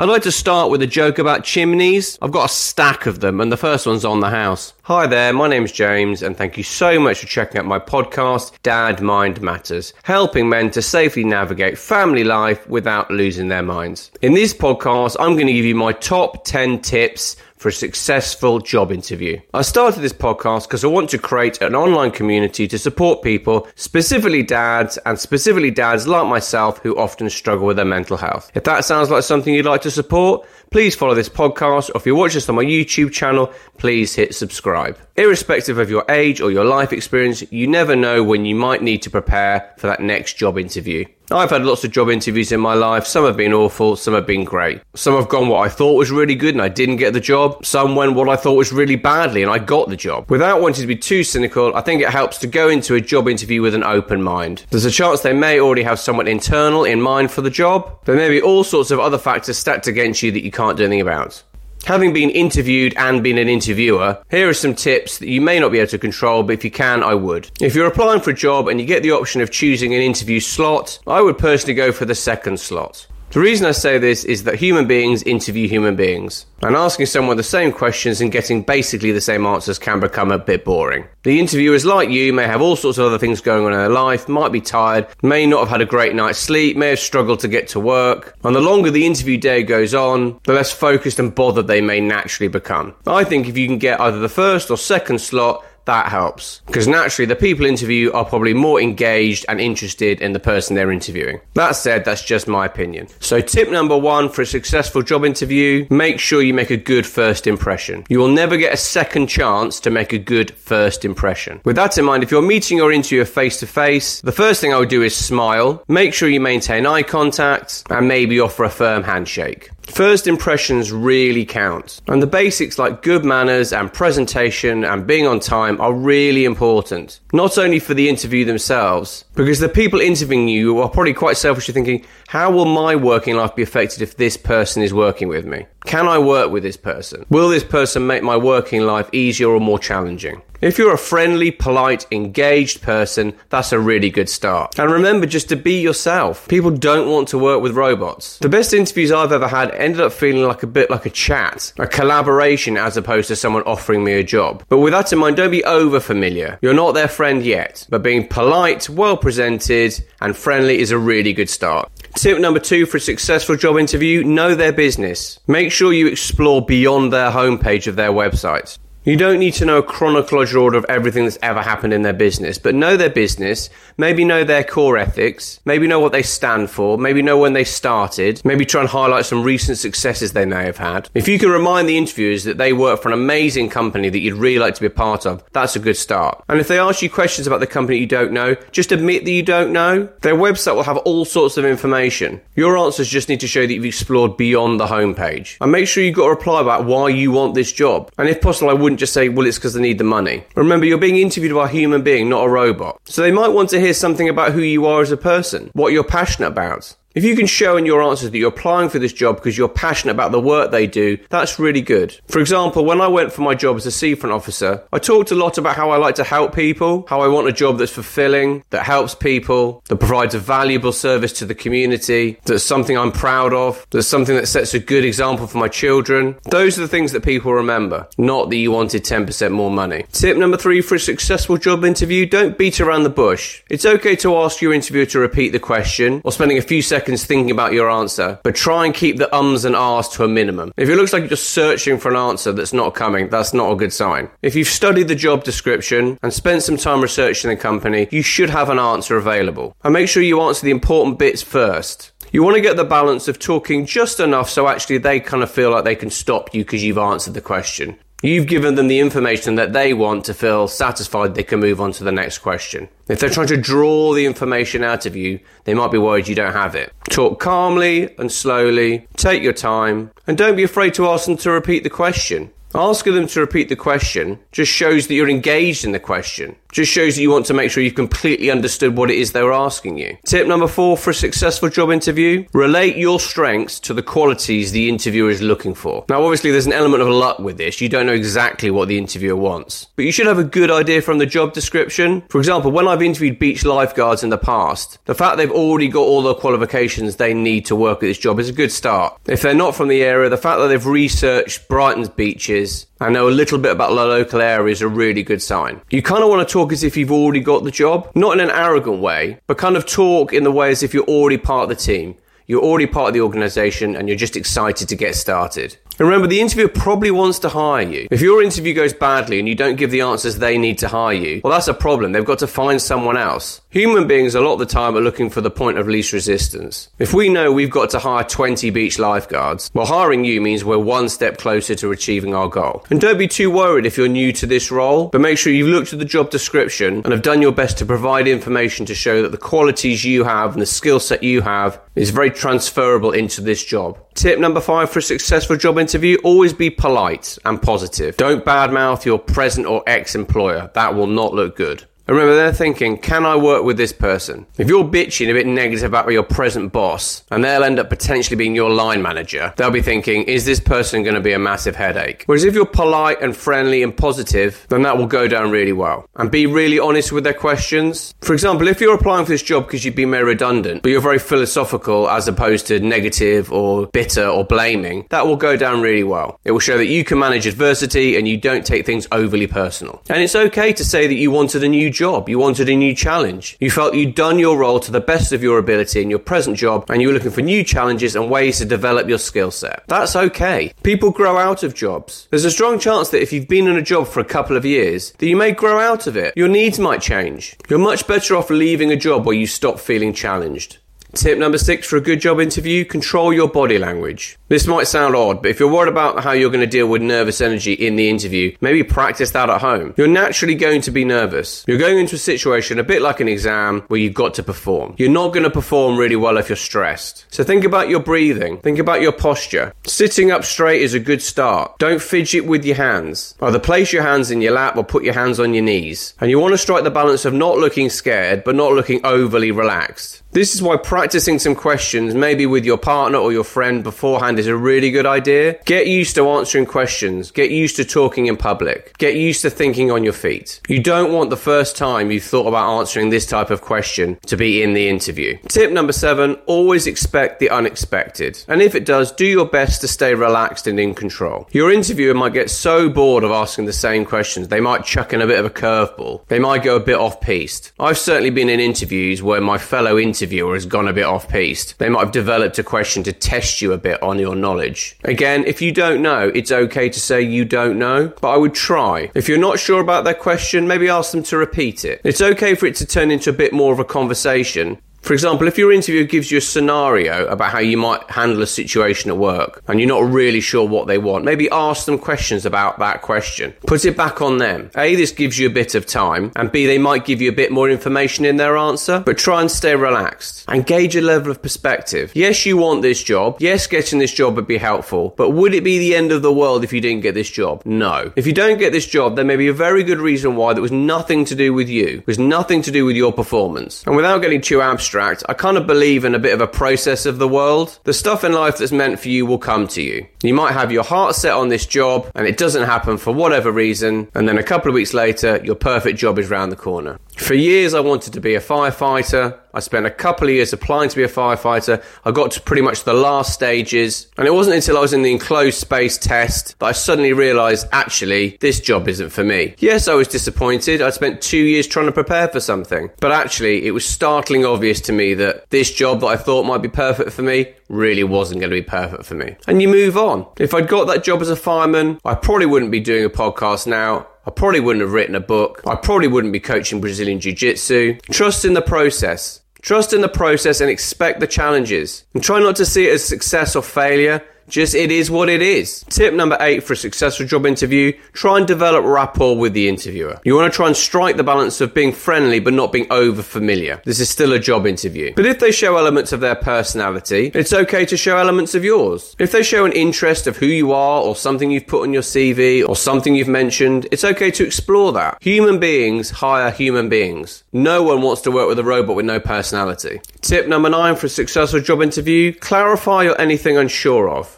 I'd like to start with a joke about chimneys. I've got a stack of them, and the first one's on the house. Hi there, my name's James, and thank you so much for checking out my podcast, Dad Mind Matters, helping men to safely navigate family life without losing their minds. In this podcast, I'm going to give you my top 10 tips for a successful job interview. I started this podcast because I want to create an online community to support people, specifically dads, and specifically dads like myself who often struggle with their mental health. If that sounds like something you'd like to support, please follow this podcast, or if you watch this on my YouTube channel, please hit subscribe. Irrespective of your age or your life experience, you never know when you might need to prepare for that next job interview. I've had lots of job interviews in my life. Some have been awful, some have been great. Some have gone what I thought was really good and I didn't get the job. Some went what I thought was really badly and I got the job. Without wanting to be too cynical, I think it helps to go into a job interview with an open mind. There's a chance they may already have someone internal in mind for the job. There may be all sorts of other factors stacked against you that you can't do anything about. Having been interviewed and been an interviewer, here are some tips that you may not be able to control, but if you can, I would. If you're applying for a job and you get the option of choosing an interview slot, I would personally go for the second slot. The reason I say this is that human beings interview human beings, and asking someone the same questions and getting basically the same answers can become a bit boring. The interviewers, like you, may have all sorts of other things going on in their life, might be tired, may not have had a great night's sleep, may have struggled to get to work, and the longer the interview day goes on, the less focused and bothered they may naturally become. I think if you can get either the first or second slot, that helps. Because naturally, the people interview are probably more engaged and interested in the person they're interviewing. That said, that's just my opinion. So, tip number one for a successful job interview make sure you make a good first impression. You will never get a second chance to make a good first impression. With that in mind, if you're meeting your interviewer face to face, the first thing I would do is smile, make sure you maintain eye contact, and maybe offer a firm handshake. First impressions really count, and the basics like good manners and presentation and being on time are really important. Not only for the interview themselves, because the people interviewing you are probably quite selfishly thinking, how will my working life be affected if this person is working with me? Can I work with this person? Will this person make my working life easier or more challenging? If you're a friendly, polite, engaged person, that's a really good start. And remember just to be yourself. People don't want to work with robots. The best interviews I've ever had ended up feeling like a bit like a chat, a collaboration as opposed to someone offering me a job. But with that in mind, don't be over familiar. You're not their friend yet, but being polite, well presented, and friendly is a really good start. Tip number two for a successful job interview know their business. Make sure you explore beyond their homepage of their website. You don't need to know a chronological order of everything that's ever happened in their business, but know their business, maybe know their core ethics, maybe know what they stand for, maybe know when they started, maybe try and highlight some recent successes they may have had. If you can remind the interviewers that they work for an amazing company that you'd really like to be a part of, that's a good start. And if they ask you questions about the company you don't know, just admit that you don't know. Their website will have all sorts of information. Your answers just need to show that you've explored beyond the homepage. And make sure you've got a reply about why you want this job. And if possible, I wouldn't just say, well, it's because they need the money. Remember, you're being interviewed by a human being, not a robot. So they might want to hear something about who you are as a person, what you're passionate about. If you can show in your answers that you're applying for this job because you're passionate about the work they do, that's really good. For example, when I went for my job as a seafront officer, I talked a lot about how I like to help people, how I want a job that's fulfilling, that helps people, that provides a valuable service to the community, that's something I'm proud of, that's something that sets a good example for my children. Those are the things that people remember, not that you wanted 10% more money. Tip number three for a successful job interview don't beat around the bush. It's okay to ask your interviewer to repeat the question or spending a few seconds seconds thinking about your answer, but try and keep the ums and ahs to a minimum. If it looks like you're just searching for an answer that's not coming, that's not a good sign. If you've studied the job description and spent some time researching the company, you should have an answer available. And make sure you answer the important bits first. You want to get the balance of talking just enough so actually they kind of feel like they can stop you because you've answered the question. You've given them the information that they want to feel satisfied they can move on to the next question. If they're trying to draw the information out of you, they might be worried you don't have it. Talk calmly and slowly, take your time, and don't be afraid to ask them to repeat the question. Asking them to repeat the question just shows that you're engaged in the question. Just shows that you want to make sure you've completely understood what it is they're asking you. Tip number four for a successful job interview relate your strengths to the qualities the interviewer is looking for. Now, obviously, there's an element of luck with this. You don't know exactly what the interviewer wants, but you should have a good idea from the job description. For example, when I've interviewed beach lifeguards in the past, the fact they've already got all the qualifications they need to work at this job is a good start. If they're not from the area, the fact that they've researched Brighton's beaches I know a little bit about the local area is a really good sign. You kind of want to talk as if you've already got the job, not in an arrogant way, but kind of talk in the way as if you're already part of the team. You're already part of the organization and you're just excited to get started. And remember, the interviewer probably wants to hire you. If your interview goes badly and you don't give the answers they need to hire you, well, that's a problem. They've got to find someone else. Human beings, a lot of the time, are looking for the point of least resistance. If we know we've got to hire 20 beach lifeguards, well, hiring you means we're one step closer to achieving our goal. And don't be too worried if you're new to this role, but make sure you've looked at the job description and have done your best to provide information to show that the qualities you have and the skill set you have is very transferable into this job. Tip number five for a successful job interview always be polite and positive. Don't badmouth your present or ex employer. That will not look good. And remember, they're thinking, can I work with this person? If you're bitching a bit negative about your present boss, and they'll end up potentially being your line manager, they'll be thinking, is this person going to be a massive headache? Whereas if you're polite and friendly and positive, then that will go down really well. And be really honest with their questions. For example, if you're applying for this job because you've been made redundant, but you're very philosophical as opposed to negative or bitter or blaming, that will go down really well. It will show that you can manage adversity and you don't take things overly personal. And it's okay to say that you wanted a new job. You wanted a new challenge. You felt you'd done your role to the best of your ability in your present job and you were looking for new challenges and ways to develop your skill set. That's okay. People grow out of jobs. There's a strong chance that if you've been in a job for a couple of years, that you may grow out of it. Your needs might change. You're much better off leaving a job where you stop feeling challenged. Tip number six for a good job interview control your body language. This might sound odd, but if you're worried about how you're going to deal with nervous energy in the interview, maybe practice that at home. You're naturally going to be nervous. You're going into a situation a bit like an exam where you've got to perform. You're not going to perform really well if you're stressed. So think about your breathing, think about your posture. Sitting up straight is a good start. Don't fidget with your hands. Either place your hands in your lap or put your hands on your knees. And you want to strike the balance of not looking scared but not looking overly relaxed. This is why practicing some questions, maybe with your partner or your friend beforehand, is a really good idea. Get used to answering questions. Get used to talking in public. Get used to thinking on your feet. You don't want the first time you've thought about answering this type of question to be in the interview. Tip number seven always expect the unexpected. And if it does, do your best to stay relaxed and in control. Your interviewer might get so bored of asking the same questions, they might chuck in a bit of a curveball. They might go a bit off piste. I've certainly been in interviews where my fellow interviewers interviewer has gone a bit off piste. They might have developed a question to test you a bit on your knowledge. Again, if you don't know, it's okay to say you don't know, but I would try. If you're not sure about their question, maybe ask them to repeat it. It's okay for it to turn into a bit more of a conversation, for example, if your interviewer gives you a scenario about how you might handle a situation at work and you're not really sure what they want, maybe ask them questions about that question. Put it back on them. A, this gives you a bit of time, and B, they might give you a bit more information in their answer, but try and stay relaxed and gauge a level of perspective. Yes, you want this job. Yes, getting this job would be helpful, but would it be the end of the world if you didn't get this job? No. If you don't get this job, there may be a very good reason why that was nothing to do with you, it was nothing to do with your performance. And without getting too abstract, I kind of believe in a bit of a process of the world. The stuff in life that's meant for you will come to you. You might have your heart set on this job and it doesn't happen for whatever reason, and then a couple of weeks later, your perfect job is round the corner. For years, I wanted to be a firefighter. I spent a couple of years applying to be a firefighter. I got to pretty much the last stages. And it wasn't until I was in the enclosed space test that I suddenly realized actually, this job isn't for me. Yes, I was disappointed. I spent two years trying to prepare for something. But actually, it was startling obvious to me that this job that I thought might be perfect for me really wasn't going to be perfect for me. And you move on. If I'd got that job as a fireman, I probably wouldn't be doing a podcast now. I probably wouldn't have written a book. I probably wouldn't be coaching Brazilian Jiu Jitsu. Trust in the process. Trust in the process and expect the challenges. And try not to see it as success or failure. Just it is what it is. Tip number eight for a successful job interview try and develop rapport with the interviewer. You want to try and strike the balance of being friendly but not being over familiar. This is still a job interview. But if they show elements of their personality, it's okay to show elements of yours. If they show an interest of who you are or something you've put on your CV or something you've mentioned, it's okay to explore that. Human beings hire human beings. No one wants to work with a robot with no personality. Tip number nine for a successful job interview clarify your anything unsure of.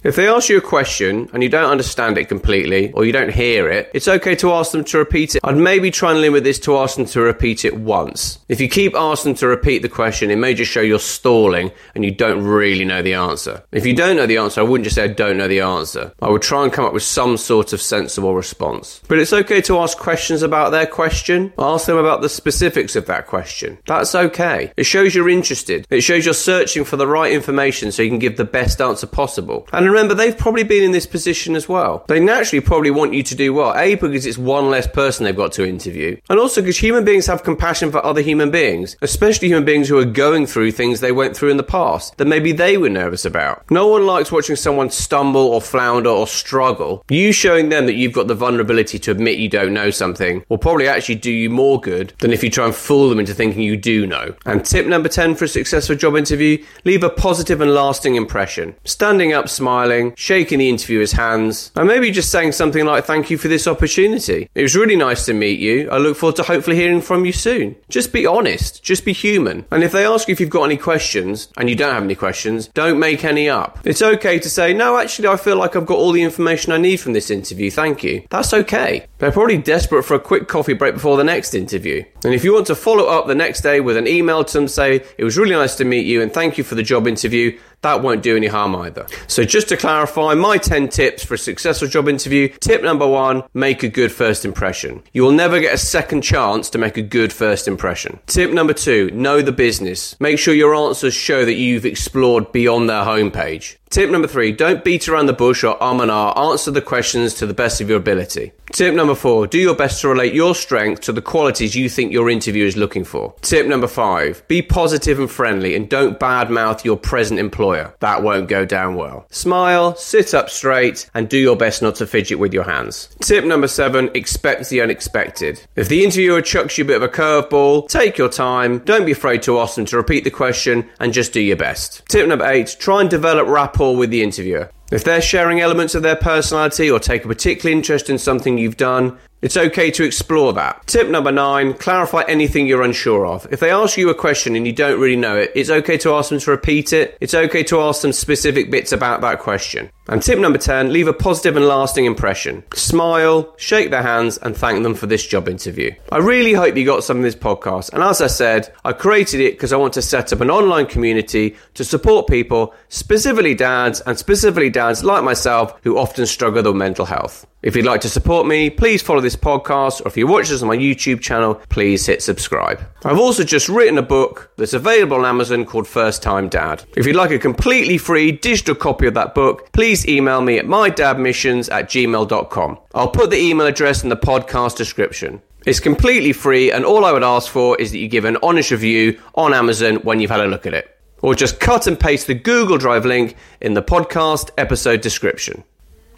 If they ask you a question and you don't understand it completely or you don't hear it, it's okay to ask them to repeat it. I'd maybe try and limit this to ask them to repeat it once. If you keep asking them to repeat the question, it may just show you're stalling and you don't really know the answer. If you don't know the answer, I wouldn't just say I don't know the answer. I would try and come up with some sort of sensible response. But it's okay to ask questions about their question. Ask them about the specifics of that question. That's okay. It shows you're interested. It shows you're searching for the right information so you can give the best answer possible. And remember, they've probably been in this position as well. They naturally probably want you to do well. A, because it's one less person they've got to interview. And also because human beings have compassion for other human beings, especially human beings who are going through things they went through in the past that maybe they were nervous about. No one likes watching someone stumble or flounder or struggle. You showing them that you've got the vulnerability to admit you don't know something will probably actually do you more good than if you try and fool them into thinking you do know. And tip number 10 for a successful job interview leave a positive and lasting impression. Standing up, smiling, shaking the interviewer's hands, and maybe just saying something like, Thank you for this opportunity. It was really nice to meet you. I look forward to hopefully hearing from you soon. Just be honest, just be human. And if they ask you if you've got any questions and you don't have any questions, don't make any up. It's okay to say, No, actually, I feel like I've got all the information I need from this interview. Thank you. That's okay. They're probably desperate for a quick coffee break before the next interview. And if you want to follow up the next day with an email to them, say, It was really nice to meet you and thank you for the job interview, that won't do any harm either. So just to clarify, my 10 tips for a successful job interview. Tip number one, make a good first impression. You will never get a second chance to make a good first impression. Tip number two, know the business. Make sure your answers show that you've explored beyond their homepage. Tip number three, don't beat around the bush or um and ah. Answer the questions to the best of your ability. Tip number four, do your best to relate your strength to the qualities you think your interviewer is looking for. Tip number five, be positive and friendly and don't badmouth your present employer. That won't go down well. Smile, sit up straight, and do your best not to fidget with your hands. Tip number seven, expect the unexpected. If the interviewer chucks you a bit of a curveball, take your time, don't be afraid to ask them to repeat the question, and just do your best. Tip number eight, try and develop rapport with the interviewer. If they're sharing elements of their personality or take a particular interest in something you've done, it's okay to explore that. Tip number nine, clarify anything you're unsure of. If they ask you a question and you don't really know it, it's okay to ask them to repeat it. It's okay to ask them specific bits about that question. And tip number 10, leave a positive and lasting impression. Smile, shake their hands, and thank them for this job interview. I really hope you got some of this podcast. And as I said, I created it because I want to set up an online community to support people, specifically dads, and specifically dads like myself who often struggle with mental health. If you'd like to support me, please follow this podcast, or if you watch this on my YouTube channel, please hit subscribe. I've also just written a book that's available on Amazon called First Time Dad. If you'd like a completely free digital copy of that book, please email me at mydadmissions at gmail.com. I'll put the email address in the podcast description. It's completely free, and all I would ask for is that you give an honest review on Amazon when you've had a look at it. Or just cut and paste the Google Drive link in the podcast episode description.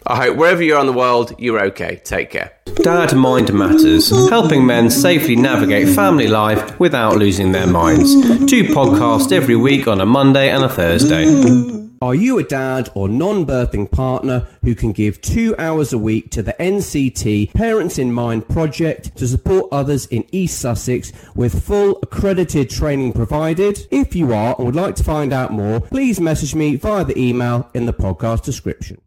I hope wherever you are in the world, you're okay. Take care. Dad Mind Matters, helping men safely navigate family life without losing their minds. Two podcasts every week on a Monday and a Thursday. Are you a dad or non birthing partner who can give two hours a week to the NCT Parents in Mind project to support others in East Sussex with full accredited training provided? If you are and would like to find out more, please message me via the email in the podcast description.